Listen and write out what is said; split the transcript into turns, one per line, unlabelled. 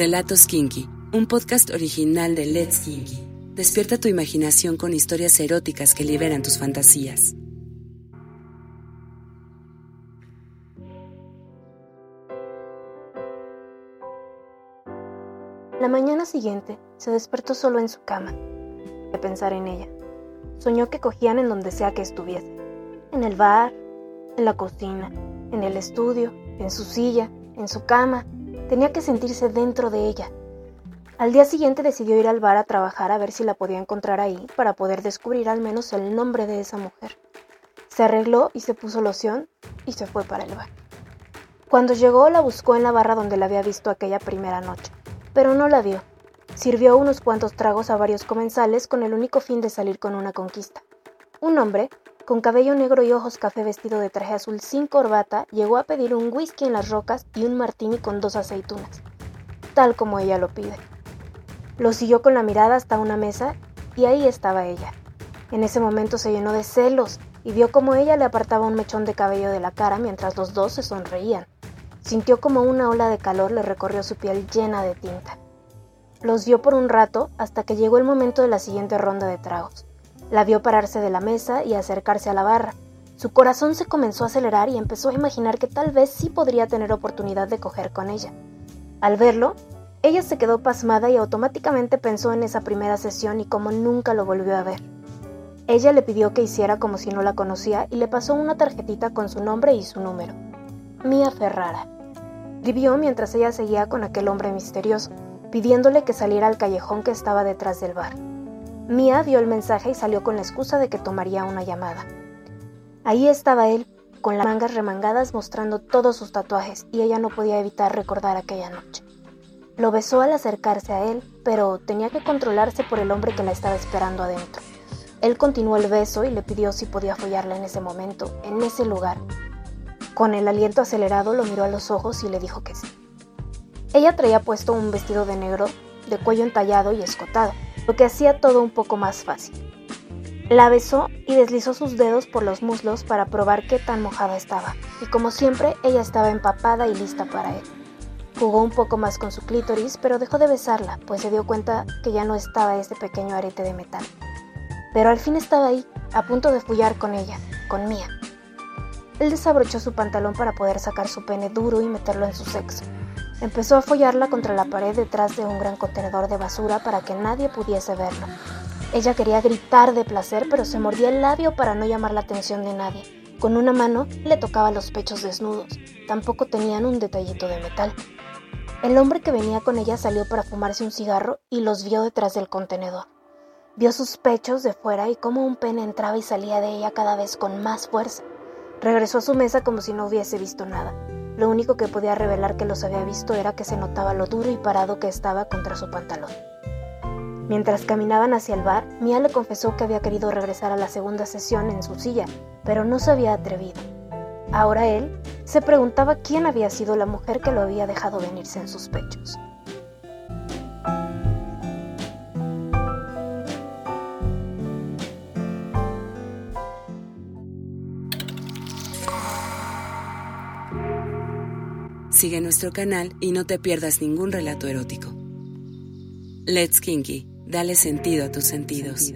Relatos Kinky, un podcast original de Let's Kinky. Despierta tu imaginación con historias eróticas que liberan tus fantasías.
La mañana siguiente se despertó solo en su cama, de pensar en ella. Soñó que cogían en donde sea que estuviese, en el bar, en la cocina, en el estudio, en su silla, en su cama. Tenía que sentirse dentro de ella. Al día siguiente decidió ir al bar a trabajar a ver si la podía encontrar ahí para poder descubrir al menos el nombre de esa mujer. Se arregló y se puso loción y se fue para el bar. Cuando llegó la buscó en la barra donde la había visto aquella primera noche, pero no la vio. Sirvió unos cuantos tragos a varios comensales con el único fin de salir con una conquista. Un hombre con cabello negro y ojos café vestido de traje azul sin corbata, llegó a pedir un whisky en las rocas y un martini con dos aceitunas, tal como ella lo pide. Lo siguió con la mirada hasta una mesa y ahí estaba ella. En ese momento se llenó de celos y vio como ella le apartaba un mechón de cabello de la cara mientras los dos se sonreían. Sintió como una ola de calor le recorrió su piel llena de tinta. Los vio por un rato hasta que llegó el momento de la siguiente ronda de tragos. La vio pararse de la mesa y acercarse a la barra. Su corazón se comenzó a acelerar y empezó a imaginar que tal vez sí podría tener oportunidad de coger con ella. Al verlo, ella se quedó pasmada y automáticamente pensó en esa primera sesión y como nunca lo volvió a ver. Ella le pidió que hiciera como si no la conocía y le pasó una tarjetita con su nombre y su número. Mía Ferrara. Vivió mientras ella seguía con aquel hombre misterioso, pidiéndole que saliera al callejón que estaba detrás del bar. Mia vio el mensaje y salió con la excusa de que tomaría una llamada. Ahí estaba él, con las mangas remangadas mostrando todos sus tatuajes, y ella no podía evitar recordar aquella noche. Lo besó al acercarse a él, pero tenía que controlarse por el hombre que la estaba esperando adentro. Él continuó el beso y le pidió si podía follarla en ese momento, en ese lugar. Con el aliento acelerado lo miró a los ojos y le dijo que sí. Ella traía puesto un vestido de negro, de cuello entallado y escotado lo que hacía todo un poco más fácil. La besó y deslizó sus dedos por los muslos para probar qué tan mojada estaba, y como siempre ella estaba empapada y lista para él. Jugó un poco más con su clítoris, pero dejó de besarla, pues se dio cuenta que ya no estaba ese pequeño arete de metal. Pero al fin estaba ahí, a punto de follar con ella, con Mía. Él desabrochó su pantalón para poder sacar su pene duro y meterlo en su sexo. Empezó a follarla contra la pared detrás de un gran contenedor de basura para que nadie pudiese verlo. Ella quería gritar de placer, pero se mordía el labio para no llamar la atención de nadie. Con una mano le tocaba los pechos desnudos. Tampoco tenían un detallito de metal. El hombre que venía con ella salió para fumarse un cigarro y los vio detrás del contenedor. Vio sus pechos de fuera y cómo un pene entraba y salía de ella cada vez con más fuerza. Regresó a su mesa como si no hubiese visto nada. Lo único que podía revelar que los había visto era que se notaba lo duro y parado que estaba contra su pantalón. Mientras caminaban hacia el bar, Mia le confesó que había querido regresar a la segunda sesión en su silla, pero no se había atrevido. Ahora él se preguntaba quién había sido la mujer que lo había dejado venirse en sus pechos.
Sigue nuestro canal y no te pierdas ningún relato erótico. Let's Kinky, dale sentido a tus sentidos.